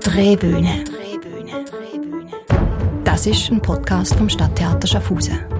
Drehbühne. Das ist ein Podcast vom Stadttheater Schaffhausen.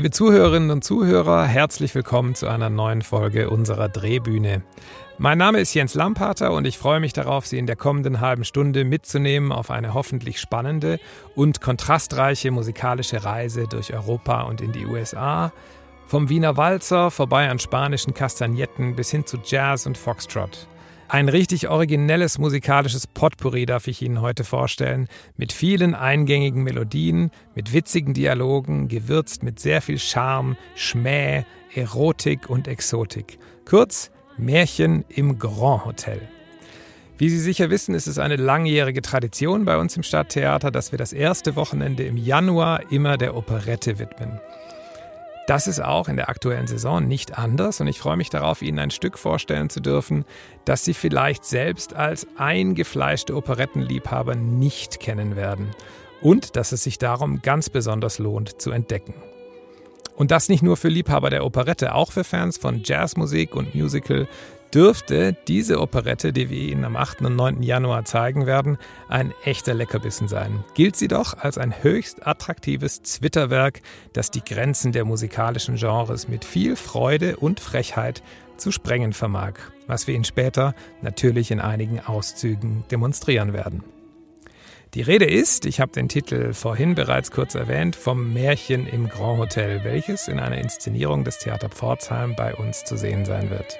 Liebe Zuhörerinnen und Zuhörer, herzlich willkommen zu einer neuen Folge unserer Drehbühne. Mein Name ist Jens Lampater und ich freue mich darauf, Sie in der kommenden halben Stunde mitzunehmen auf eine hoffentlich spannende und kontrastreiche musikalische Reise durch Europa und in die USA. Vom Wiener Walzer vorbei an spanischen Kastagnetten bis hin zu Jazz und Foxtrot. Ein richtig originelles musikalisches Potpourri darf ich Ihnen heute vorstellen, mit vielen eingängigen Melodien, mit witzigen Dialogen, gewürzt mit sehr viel Charme, Schmäh, Erotik und Exotik. Kurz Märchen im Grand Hotel. Wie Sie sicher wissen, ist es eine langjährige Tradition bei uns im Stadttheater, dass wir das erste Wochenende im Januar immer der Operette widmen. Das ist auch in der aktuellen Saison nicht anders und ich freue mich darauf, Ihnen ein Stück vorstellen zu dürfen, das Sie vielleicht selbst als eingefleischte Operettenliebhaber nicht kennen werden und dass es sich darum ganz besonders lohnt zu entdecken. Und das nicht nur für Liebhaber der Operette, auch für Fans von Jazzmusik und Musical dürfte diese Operette, die wir Ihnen am 8. und 9. Januar zeigen werden, ein echter Leckerbissen sein. Gilt sie doch als ein höchst attraktives Zwitterwerk, das die Grenzen der musikalischen Genres mit viel Freude und Frechheit zu sprengen vermag, was wir Ihnen später natürlich in einigen Auszügen demonstrieren werden. Die Rede ist, ich habe den Titel vorhin bereits kurz erwähnt, vom Märchen im Grand Hotel, welches in einer Inszenierung des Theater Pforzheim bei uns zu sehen sein wird.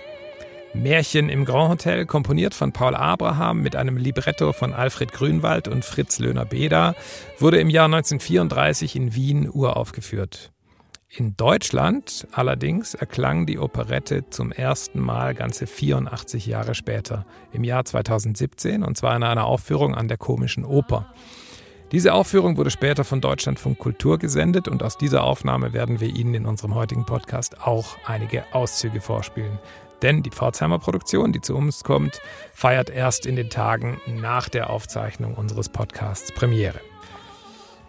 Märchen im Grand Hotel, komponiert von Paul Abraham mit einem Libretto von Alfred Grünwald und Fritz Löhner-Beda, wurde im Jahr 1934 in Wien uraufgeführt. In Deutschland allerdings erklang die Operette zum ersten Mal ganze 84 Jahre später, im Jahr 2017, und zwar in einer Aufführung an der Komischen Oper. Diese Aufführung wurde später von Deutschlandfunk Kultur gesendet und aus dieser Aufnahme werden wir Ihnen in unserem heutigen Podcast auch einige Auszüge vorspielen. Denn die Pforzheimer Produktion, die zu uns kommt, feiert erst in den Tagen nach der Aufzeichnung unseres Podcasts Premiere.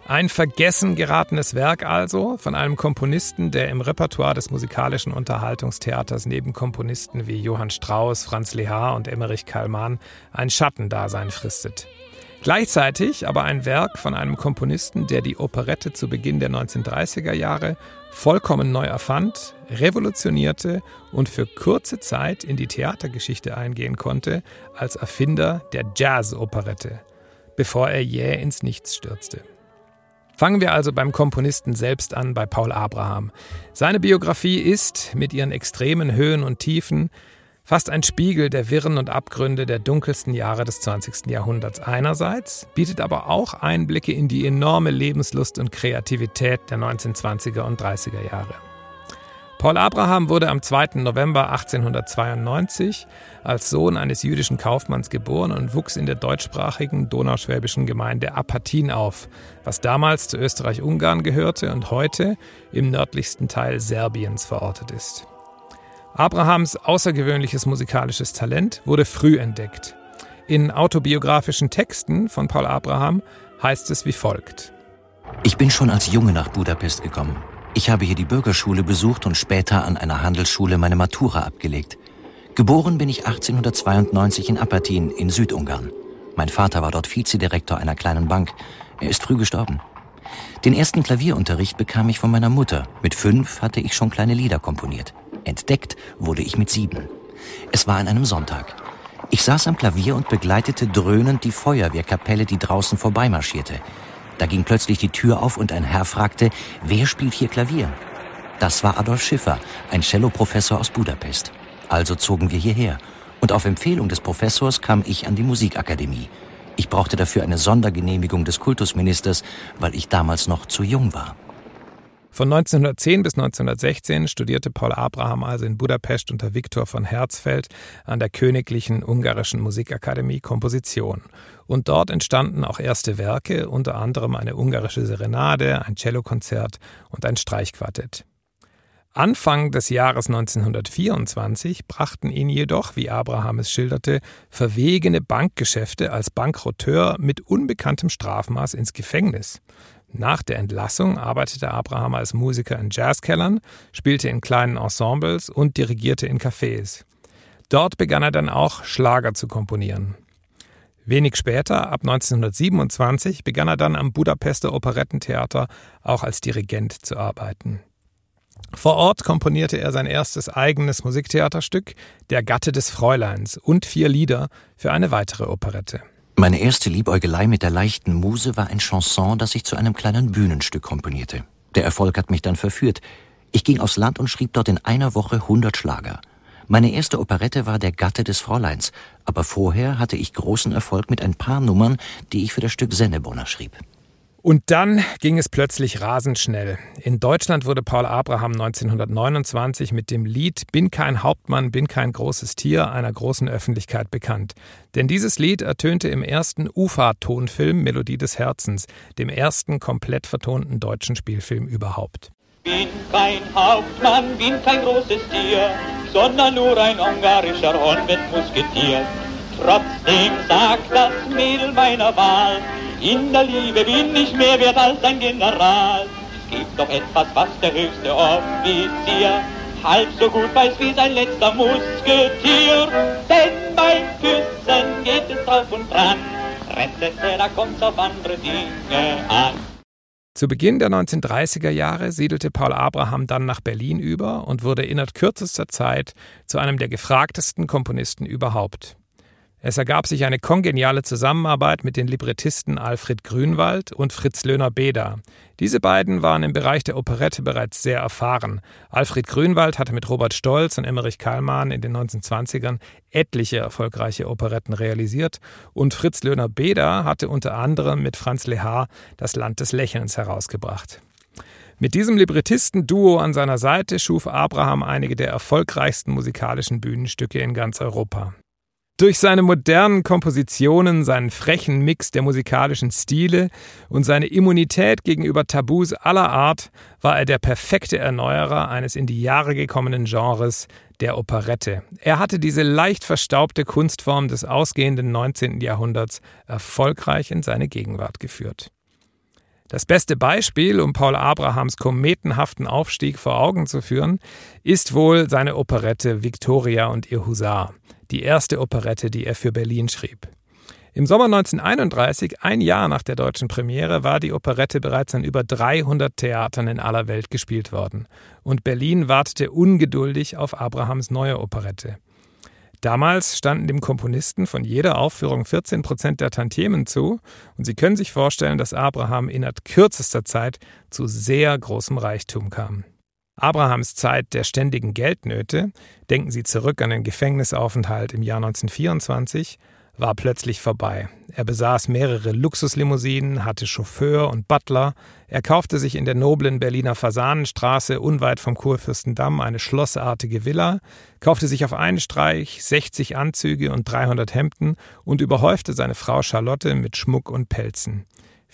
Ein vergessen geratenes Werk also von einem Komponisten, der im Repertoire des musikalischen Unterhaltungstheaters neben Komponisten wie Johann Strauss, Franz Lehar und Emmerich Kallmann ein Schattendasein fristet. Gleichzeitig aber ein Werk von einem Komponisten, der die Operette zu Beginn der 1930er Jahre vollkommen neu erfand, revolutionierte und für kurze Zeit in die Theatergeschichte eingehen konnte als Erfinder der Jazz-Operette, bevor er jäh ins Nichts stürzte. Fangen wir also beim Komponisten selbst an, bei Paul Abraham. Seine Biografie ist, mit ihren extremen Höhen und Tiefen, Fast ein Spiegel der Wirren und Abgründe der dunkelsten Jahre des 20. Jahrhunderts einerseits, bietet aber auch Einblicke in die enorme Lebenslust und Kreativität der 1920er und 30er Jahre. Paul Abraham wurde am 2. November 1892 als Sohn eines jüdischen Kaufmanns geboren und wuchs in der deutschsprachigen donauschwäbischen Gemeinde Apatin auf, was damals zu Österreich-Ungarn gehörte und heute im nördlichsten Teil Serbiens verortet ist. Abrahams außergewöhnliches musikalisches Talent wurde früh entdeckt. In autobiografischen Texten von Paul Abraham heißt es wie folgt. Ich bin schon als Junge nach Budapest gekommen. Ich habe hier die Bürgerschule besucht und später an einer Handelsschule meine Matura abgelegt. Geboren bin ich 1892 in Apatin in Südungarn. Mein Vater war dort Vizedirektor einer kleinen Bank. Er ist früh gestorben. Den ersten Klavierunterricht bekam ich von meiner Mutter. Mit fünf hatte ich schon kleine Lieder komponiert. Entdeckt wurde ich mit sieben. Es war an einem Sonntag. Ich saß am Klavier und begleitete dröhnend die Feuerwehrkapelle, die draußen vorbeimarschierte. Da ging plötzlich die Tür auf und ein Herr fragte, wer spielt hier Klavier? Das war Adolf Schiffer, ein Celloprofessor aus Budapest. Also zogen wir hierher. Und auf Empfehlung des Professors kam ich an die Musikakademie. Ich brauchte dafür eine Sondergenehmigung des Kultusministers, weil ich damals noch zu jung war. Von 1910 bis 1916 studierte Paul Abraham also in Budapest unter Viktor von Herzfeld an der Königlichen Ungarischen Musikakademie Komposition. Und dort entstanden auch erste Werke, unter anderem eine ungarische Serenade, ein Cellokonzert und ein Streichquartett. Anfang des Jahres 1924 brachten ihn jedoch, wie Abraham es schilderte, verwegene Bankgeschäfte als Bankrotteur mit unbekanntem Strafmaß ins Gefängnis. Nach der Entlassung arbeitete Abraham als Musiker in Jazzkellern, spielte in kleinen Ensembles und dirigierte in Cafés. Dort begann er dann auch Schlager zu komponieren. Wenig später, ab 1927, begann er dann am Budapester Operettentheater auch als Dirigent zu arbeiten. Vor Ort komponierte er sein erstes eigenes Musiktheaterstück, Der Gatte des Fräuleins, und vier Lieder für eine weitere Operette. Meine erste Liebäugelei mit der leichten Muse war ein Chanson, das ich zu einem kleinen Bühnenstück komponierte. Der Erfolg hat mich dann verführt. Ich ging aufs Land und schrieb dort in einer Woche 100 Schlager. Meine erste Operette war Der Gatte des Fräuleins, aber vorher hatte ich großen Erfolg mit ein paar Nummern, die ich für das Stück Sennebonner schrieb. Und dann ging es plötzlich rasend schnell. In Deutschland wurde Paul Abraham 1929 mit dem Lied Bin kein Hauptmann, bin kein großes Tier einer großen Öffentlichkeit bekannt. Denn dieses Lied ertönte im ersten UFA-Tonfilm Melodie des Herzens, dem ersten komplett vertonten deutschen Spielfilm überhaupt. Bin kein Hauptmann, bin kein großes Tier, sondern nur ein ungarischer Hornbettmusketier. Trotzdem sagt das Mädel meiner Wahl, in der Liebe bin ich mehr wert als ein General. Gibt doch etwas, was der höchste Offizier halb so gut weiß wie sein letzter Musketier. Denn beim Küssen geht es drauf und dran. Rette, da kommt's auf andere Dinge an. Zu Beginn der 1930er Jahre siedelte Paul Abraham dann nach Berlin über und wurde innerhalb kürzester Zeit zu einem der gefragtesten Komponisten überhaupt. Es ergab sich eine kongeniale Zusammenarbeit mit den Librettisten Alfred Grünwald und Fritz Löhner-Beda. Diese beiden waren im Bereich der Operette bereits sehr erfahren. Alfred Grünwald hatte mit Robert Stolz und Emmerich Kallmann in den 1920ern etliche erfolgreiche Operetten realisiert und Fritz Löhner-Beda hatte unter anderem mit Franz Lehar das Land des Lächelns herausgebracht. Mit diesem Librettisten-Duo an seiner Seite schuf Abraham einige der erfolgreichsten musikalischen Bühnenstücke in ganz Europa. Durch seine modernen Kompositionen, seinen frechen Mix der musikalischen Stile und seine Immunität gegenüber Tabus aller Art war er der perfekte Erneuerer eines in die Jahre gekommenen Genres, der Operette. Er hatte diese leicht verstaubte Kunstform des ausgehenden 19. Jahrhunderts erfolgreich in seine Gegenwart geführt. Das beste Beispiel, um Paul Abrahams kometenhaften Aufstieg vor Augen zu führen, ist wohl seine Operette Victoria und ihr Husar die erste Operette, die er für Berlin schrieb. Im Sommer 1931, ein Jahr nach der deutschen Premiere, war die Operette bereits an über 300 Theatern in aller Welt gespielt worden. Und Berlin wartete ungeduldig auf Abrahams neue Operette. Damals standen dem Komponisten von jeder Aufführung 14 Prozent der Tantiemen zu, und Sie können sich vorstellen, dass Abraham innerhalb kürzester Zeit zu sehr großem Reichtum kam. Abrahams Zeit der ständigen Geldnöte, denken Sie zurück an den Gefängnisaufenthalt im Jahr 1924, war plötzlich vorbei. Er besaß mehrere Luxuslimousinen, hatte Chauffeur und Butler, er kaufte sich in der noblen Berliner Fasanenstraße unweit vom Kurfürstendamm eine schlossartige Villa, kaufte sich auf einen Streich 60 Anzüge und 300 Hemden und überhäufte seine Frau Charlotte mit Schmuck und Pelzen.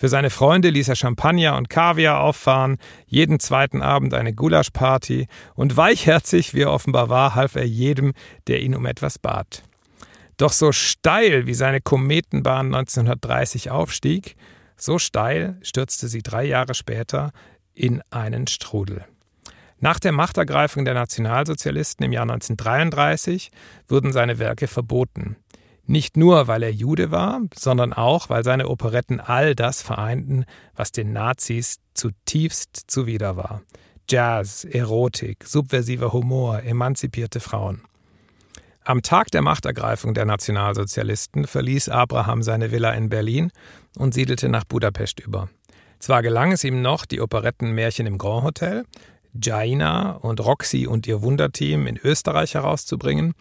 Für seine Freunde ließ er Champagner und Kaviar auffahren, jeden zweiten Abend eine Gulaschparty und weichherzig, wie er offenbar war, half er jedem, der ihn um etwas bat. Doch so steil wie seine Kometenbahn 1930 aufstieg, so steil stürzte sie drei Jahre später in einen Strudel. Nach der Machtergreifung der Nationalsozialisten im Jahr 1933 wurden seine Werke verboten. Nicht nur, weil er Jude war, sondern auch, weil seine Operetten all das vereinten, was den Nazis zutiefst zuwider war. Jazz, Erotik, subversiver Humor, emanzipierte Frauen. Am Tag der Machtergreifung der Nationalsozialisten verließ Abraham seine Villa in Berlin und siedelte nach Budapest über. Zwar gelang es ihm noch, die Operetten Märchen im Grand Hotel, Jaina und Roxy und ihr Wunderteam in Österreich herauszubringen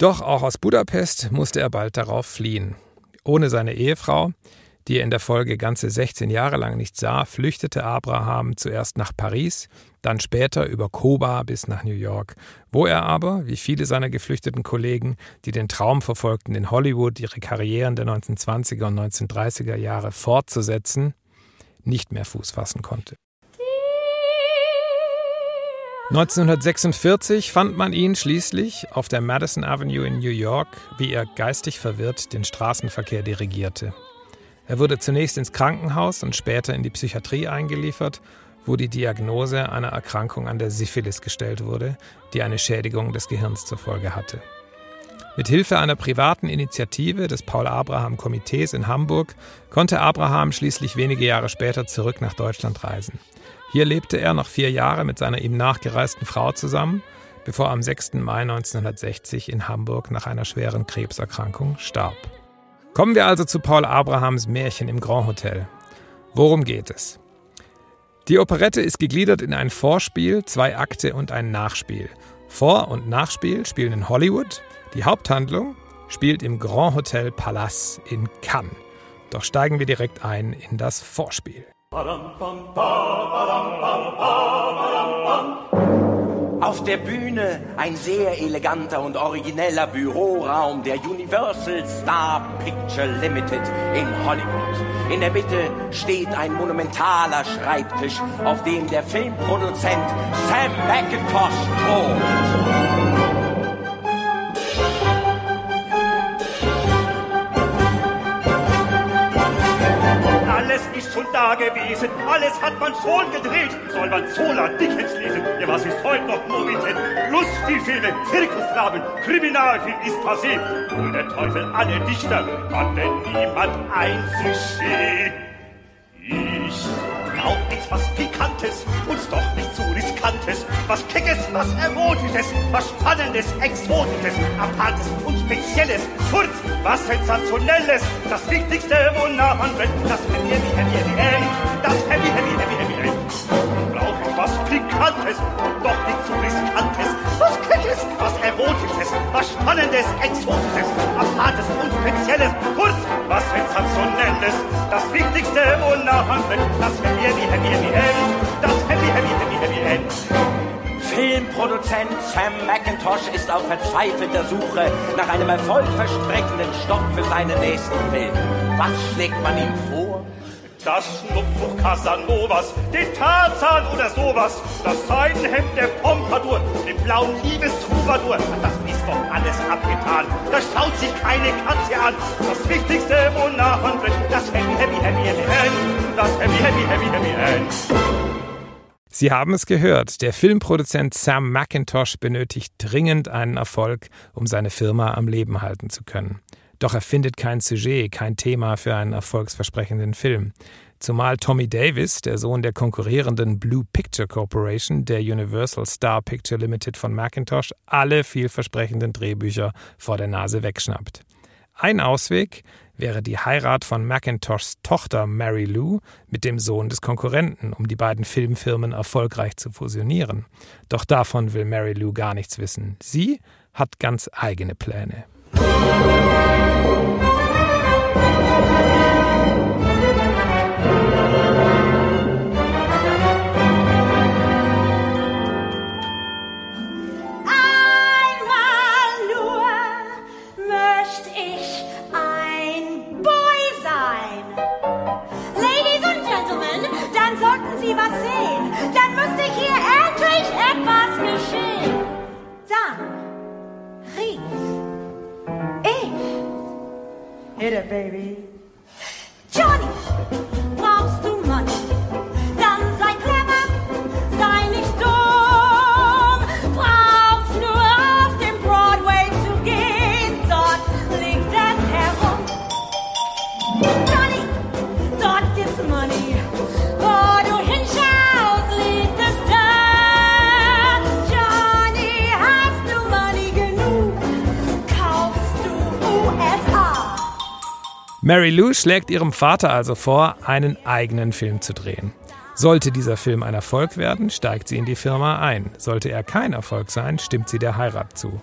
doch auch aus Budapest musste er bald darauf fliehen. Ohne seine Ehefrau, die er in der Folge ganze 16 Jahre lang nicht sah, flüchtete Abraham zuerst nach Paris, dann später über Koba bis nach New York, wo er aber, wie viele seiner geflüchteten Kollegen, die den Traum verfolgten, in Hollywood ihre Karrieren der 1920er und 1930er Jahre fortzusetzen, nicht mehr Fuß fassen konnte. 1946 fand man ihn schließlich auf der Madison Avenue in New York, wie er geistig verwirrt den Straßenverkehr dirigierte. Er wurde zunächst ins Krankenhaus und später in die Psychiatrie eingeliefert, wo die Diagnose einer Erkrankung an der Syphilis gestellt wurde, die eine Schädigung des Gehirns zur Folge hatte. Mit Hilfe einer privaten Initiative des Paul-Abraham-Komitees in Hamburg konnte Abraham schließlich wenige Jahre später zurück nach Deutschland reisen. Hier lebte er noch vier Jahre mit seiner ihm nachgereisten Frau zusammen, bevor er am 6. Mai 1960 in Hamburg nach einer schweren Krebserkrankung starb. Kommen wir also zu Paul Abrahams Märchen im Grand Hotel. Worum geht es? Die Operette ist gegliedert in ein Vorspiel, zwei Akte und ein Nachspiel. Vor- und Nachspiel spielen in Hollywood, die Haupthandlung spielt im Grand Hotel Palace in Cannes. Doch steigen wir direkt ein in das Vorspiel. Auf der Bühne ein sehr eleganter und origineller Büroraum der Universal Star Picture Limited in Hollywood. In der Mitte steht ein monumentaler Schreibtisch, auf dem der Filmproduzent Sam McIntosh thront. Da gewesen, alles hat man schon gedreht. Soll man Zola Dickens lesen? Ja, was ist heute noch Novität? Lustspielfilme, Zirkusdramen, Kriminalfilm ist passé. Und der Teufel alle Dichter, hat denn niemand ein was Keckes, was Erotisches, was Spannendes, Exotisches, Apartes und Spezielles, kurz, was Sensationelles, das Wichtigste, wonach man brennt, das Happy, Happy, Happy, Happy End, das Happy, Happy, Happy, Happy End. Brauch ich was Pikantes und doch nicht zu Riskantes, was Keckes, was Erotisches, was Spannendes, Exotisches, Apartes und Spezielles, kurz, was Sensationelles, das Wichtigste, wonach man brennt, das Happy, Happy, Happy, Happy End, das Happy, Happy, Happy, Happy End. Filmproduzent Sam McIntosh ist auf verzweifelter Suche nach einem erfolgversprechenden Stoff für seinen nächsten Film. Was schlägt man ihm vor? Das Schnupftuch Casanovas, den Tarzan oder sowas, das Seidenhemd der Pompadour, den blauen Liebestrubadur, das ist doch alles abgetan. Da schaut sich keine Katze an. Das Wichtigste, man brennt, das Happy, Happy, Happy, Happy End, das Happy, Happy, Happy, Happy End. Sie haben es gehört, der Filmproduzent Sam McIntosh benötigt dringend einen Erfolg, um seine Firma am Leben halten zu können. Doch er findet kein Sujet, kein Thema für einen erfolgsversprechenden Film. Zumal Tommy Davis, der Sohn der konkurrierenden Blue Picture Corporation, der Universal Star Picture Limited von Macintosh, alle vielversprechenden Drehbücher vor der Nase wegschnappt. Ein Ausweg wäre die Heirat von Macintoshs Tochter Mary Lou mit dem Sohn des Konkurrenten, um die beiden Filmfirmen erfolgreich zu fusionieren. Doch davon will Mary Lou gar nichts wissen. Sie hat ganz eigene Pläne. Baby. Mary Lou schlägt ihrem Vater also vor, einen eigenen Film zu drehen. Sollte dieser Film ein Erfolg werden, steigt sie in die Firma ein. Sollte er kein Erfolg sein, stimmt sie der Heirat zu.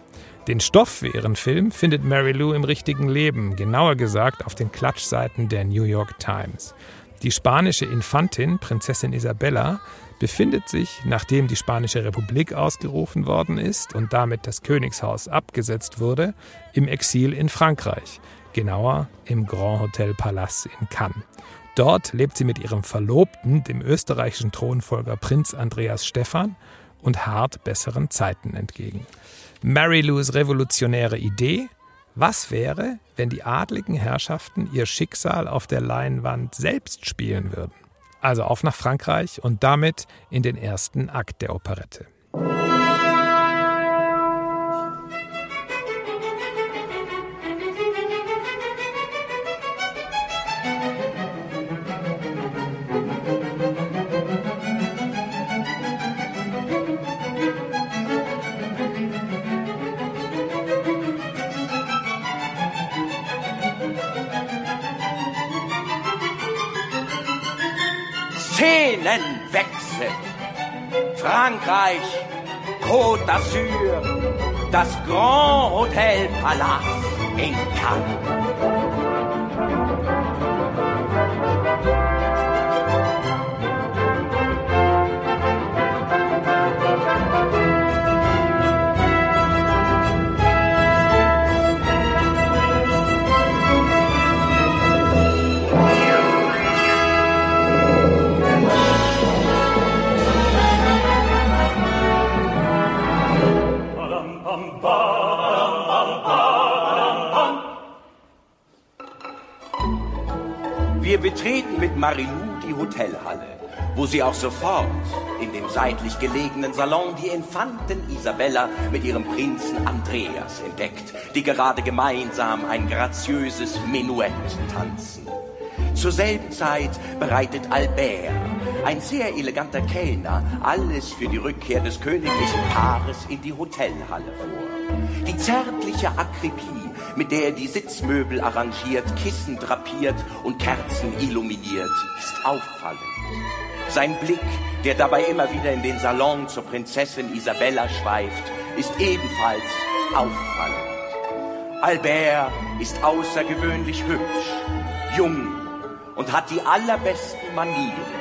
Den Stoff für ihren Film findet Mary Lou im richtigen Leben, genauer gesagt auf den Klatschseiten der New York Times. Die spanische Infantin, Prinzessin Isabella, befindet sich, nachdem die Spanische Republik ausgerufen worden ist und damit das Königshaus abgesetzt wurde, im Exil in Frankreich, genauer im Grand Hotel Palace in Cannes. Dort lebt sie mit ihrem Verlobten, dem österreichischen Thronfolger Prinz Andreas Stephan, und hart besseren Zeiten entgegen. Mary Lou's revolutionäre Idee? Was wäre, wenn die adligen Herrschaften ihr Schicksal auf der Leinwand selbst spielen würden? Also auf nach Frankreich und damit in den ersten Akt der Operette. Szenenwechsel. Frankreich, Côte d'Azur, das Grand Hotel Palace in Cannes. Wir betreten mit Marilou die Hotelhalle, wo sie auch sofort in dem seitlich gelegenen Salon die Infantin Isabella mit ihrem Prinzen Andreas entdeckt, die gerade gemeinsam ein graziöses Menuett tanzen. Zur selben Zeit bereitet Albert, ein sehr eleganter Kellner, alles für die Rückkehr des königlichen Paares in die Hotelhalle vor. Die zärtliche Akribie mit der er die Sitzmöbel arrangiert, Kissen drapiert und Kerzen illuminiert, ist auffallend. Sein Blick, der dabei immer wieder in den Salon zur Prinzessin Isabella schweift, ist ebenfalls auffallend. Albert ist außergewöhnlich hübsch, jung und hat die allerbesten Manieren.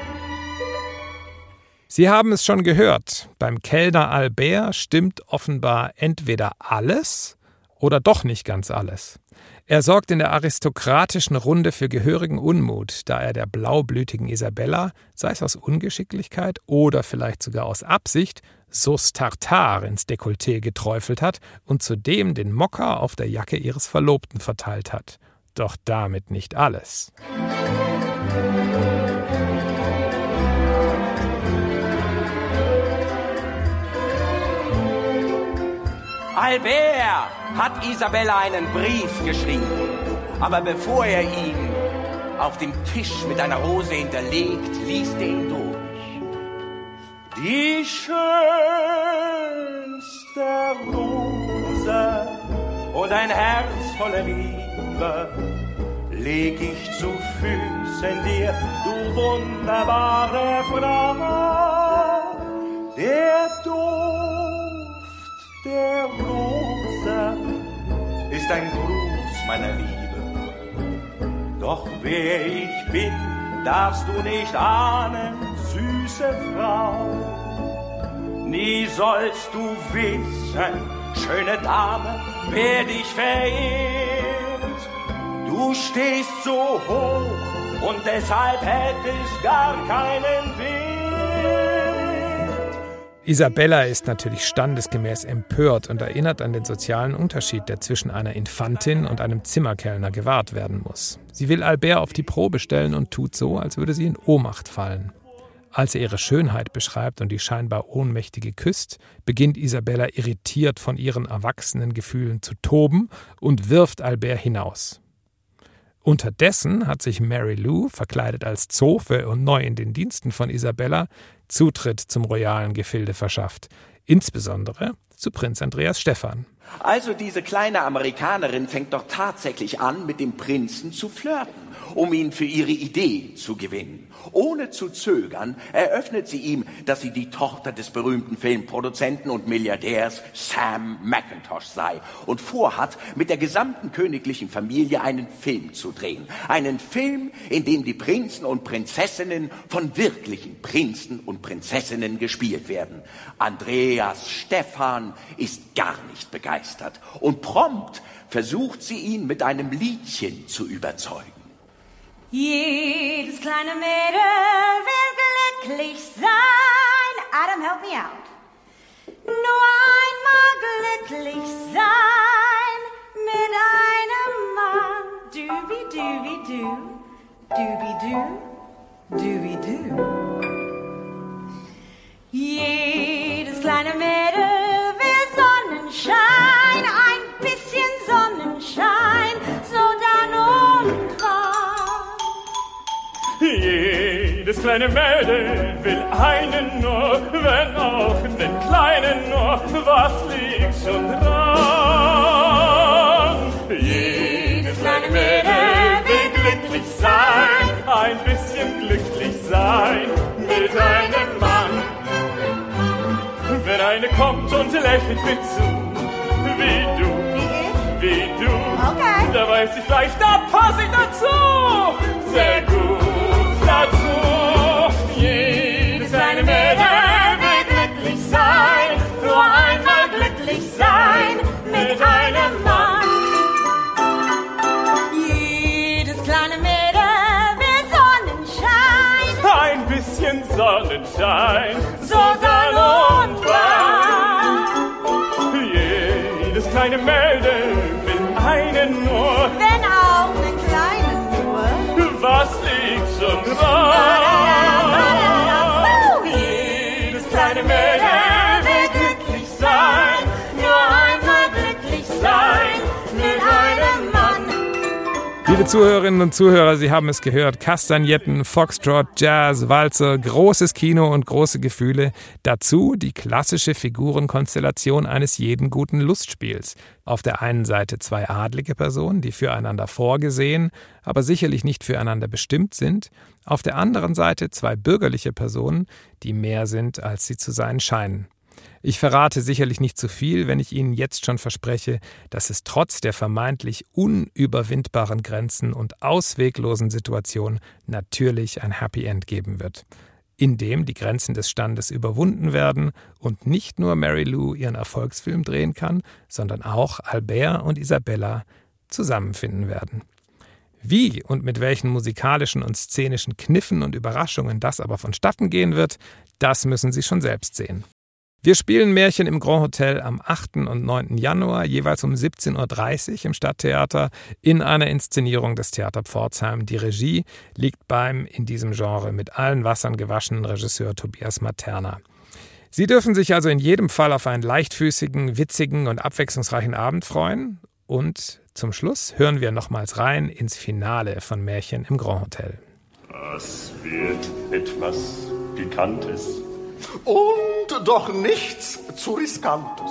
Sie haben es schon gehört, beim Kellner Albert stimmt offenbar entweder alles oder doch nicht ganz alles. Er sorgt in der aristokratischen Runde für gehörigen Unmut, da er der blaublütigen Isabella, sei es aus Ungeschicklichkeit oder vielleicht sogar aus Absicht, Sauce Tartare ins Dekolleté geträufelt hat und zudem den Mocker auf der Jacke ihres Verlobten verteilt hat. Doch damit nicht alles. Albert hat Isabella einen Brief geschrieben. Aber bevor er ihn auf dem Tisch mit einer Rose hinterlegt, liest er ihn durch. Die schönste Rose und ein Herz voller Liebe leg ich zu Füßen dir, du wunderbare Frau. Der Duft der Rose ist ein Gruß meiner Liebe. Doch wer ich bin, darfst du nicht ahnen, süße Frau. Nie sollst du wissen, schöne Dame, wer dich verehrt. Du stehst so hoch und deshalb hättest gar keinen Wert. Isabella ist natürlich standesgemäß empört und erinnert an den sozialen Unterschied, der zwischen einer Infantin und einem Zimmerkellner gewahrt werden muss. Sie will Albert auf die Probe stellen und tut so, als würde sie in Ohnmacht fallen. Als er ihre Schönheit beschreibt und die scheinbar Ohnmächtige küsst, beginnt Isabella irritiert von ihren erwachsenen Gefühlen zu toben und wirft Albert hinaus. Unterdessen hat sich Mary Lou, verkleidet als Zofe und neu in den Diensten von Isabella, Zutritt zum royalen Gefilde verschafft, insbesondere zu Prinz Andreas Stephan. Also diese kleine Amerikanerin fängt doch tatsächlich an, mit dem Prinzen zu flirten. Um ihn für ihre Idee zu gewinnen. Ohne zu zögern eröffnet sie ihm, dass sie die Tochter des berühmten Filmproduzenten und Milliardärs Sam McIntosh sei und vorhat, mit der gesamten königlichen Familie einen Film zu drehen. Einen Film, in dem die Prinzen und Prinzessinnen von wirklichen Prinzen und Prinzessinnen gespielt werden. Andreas Stefan ist gar nicht begeistert und prompt versucht sie ihn mit einem Liedchen zu überzeugen. Jedes kleine Mädel will glücklich sein. Adam, help me out. Nur einmal glücklich sein mit einem Mann. Dooby dooby doo, dooby doo, dooby doo. Jedes kleine Mädel will Sonnenschein, ein bisschen Sonnenschein, Jedes kleine Mädel will einen nur, wenn auch den kleinen nur, was liegt schon dran? Jedes kleine Mädel will glücklich sein, ein bisschen glücklich sein mit einem Mann. Wenn eine kommt und lächelt mit zu, wie du, wie du, Okay. da weiß ich gleich, da passe ich dazu, sehr gut Sonnenschein, Ein bisschen Sonnenschein, so wann. Jedes kleine Mädel liegt Zuhörerinnen und Zuhörer, Sie haben es gehört. Kastagnetten, Foxtrot, Jazz, Walzer, großes Kino und große Gefühle. Dazu die klassische Figurenkonstellation eines jeden guten Lustspiels. Auf der einen Seite zwei adlige Personen, die füreinander vorgesehen, aber sicherlich nicht füreinander bestimmt sind. Auf der anderen Seite zwei bürgerliche Personen, die mehr sind, als sie zu sein scheinen. Ich verrate sicherlich nicht zu viel, wenn ich Ihnen jetzt schon verspreche, dass es trotz der vermeintlich unüberwindbaren Grenzen und ausweglosen Situation natürlich ein Happy End geben wird, in dem die Grenzen des Standes überwunden werden und nicht nur Mary Lou ihren Erfolgsfilm drehen kann, sondern auch Albert und Isabella zusammenfinden werden. Wie und mit welchen musikalischen und szenischen Kniffen und Überraschungen das aber vonstatten gehen wird, das müssen Sie schon selbst sehen. Wir spielen Märchen im Grand Hotel am 8. und 9. Januar, jeweils um 17.30 Uhr im Stadttheater, in einer Inszenierung des Theater Pforzheim. Die Regie liegt beim in diesem Genre mit allen Wassern gewaschenen Regisseur Tobias Materna. Sie dürfen sich also in jedem Fall auf einen leichtfüßigen, witzigen und abwechslungsreichen Abend freuen. Und zum Schluss hören wir nochmals rein ins Finale von Märchen im Grand Hotel. Es wird etwas Pikantes. Und doch nichts zu riskantes.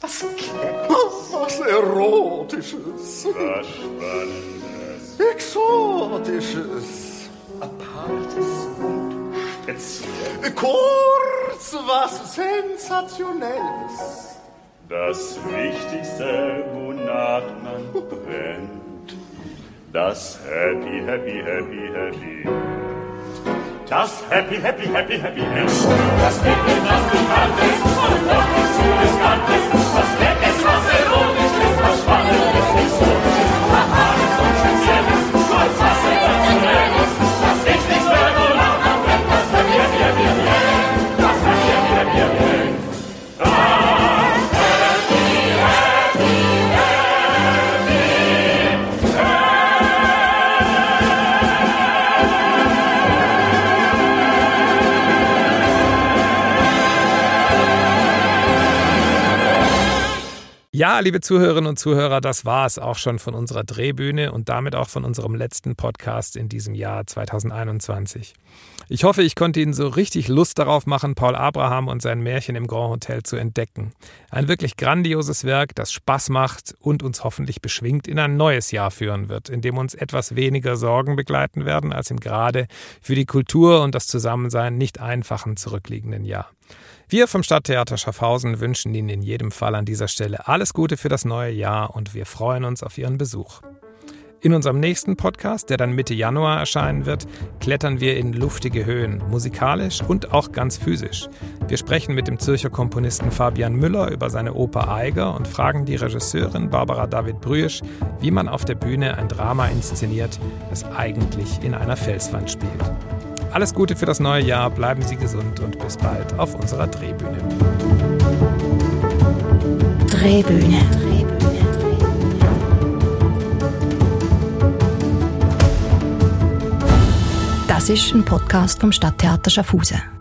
Was Kleines, was Erotisches, Was Spannendes. Exotisches, Apartes und Spezielles. kurz was Sensationelles. Das Wichtigste, wonach man brennt. Das Happy, Happy, Happy, Happy. Das Happy, Happy, Happy, Happy. Das Happy, das Bekanntes und noch zu Riskantes. Was Ja, liebe Zuhörerinnen und Zuhörer, das war es auch schon von unserer Drehbühne und damit auch von unserem letzten Podcast in diesem Jahr 2021. Ich hoffe, ich konnte Ihnen so richtig Lust darauf machen, Paul Abraham und sein Märchen im Grand Hotel zu entdecken. Ein wirklich grandioses Werk, das Spaß macht und uns hoffentlich beschwingt in ein neues Jahr führen wird, in dem uns etwas weniger Sorgen begleiten werden als im gerade für die Kultur und das Zusammensein nicht einfachen zurückliegenden Jahr. Wir vom Stadttheater Schaffhausen wünschen Ihnen in jedem Fall an dieser Stelle alles Gute für das neue Jahr und wir freuen uns auf Ihren Besuch. In unserem nächsten Podcast, der dann Mitte Januar erscheinen wird, klettern wir in luftige Höhen, musikalisch und auch ganz physisch. Wir sprechen mit dem Zürcher Komponisten Fabian Müller über seine Oper Eiger und fragen die Regisseurin Barbara David Brüesch, wie man auf der Bühne ein Drama inszeniert, das eigentlich in einer Felswand spielt. Alles Gute für das neue Jahr, bleiben Sie gesund und bis bald auf unserer Drehbühne. Drehbühne. Das ist ein Podcast vom Stadttheater Schaffhausen.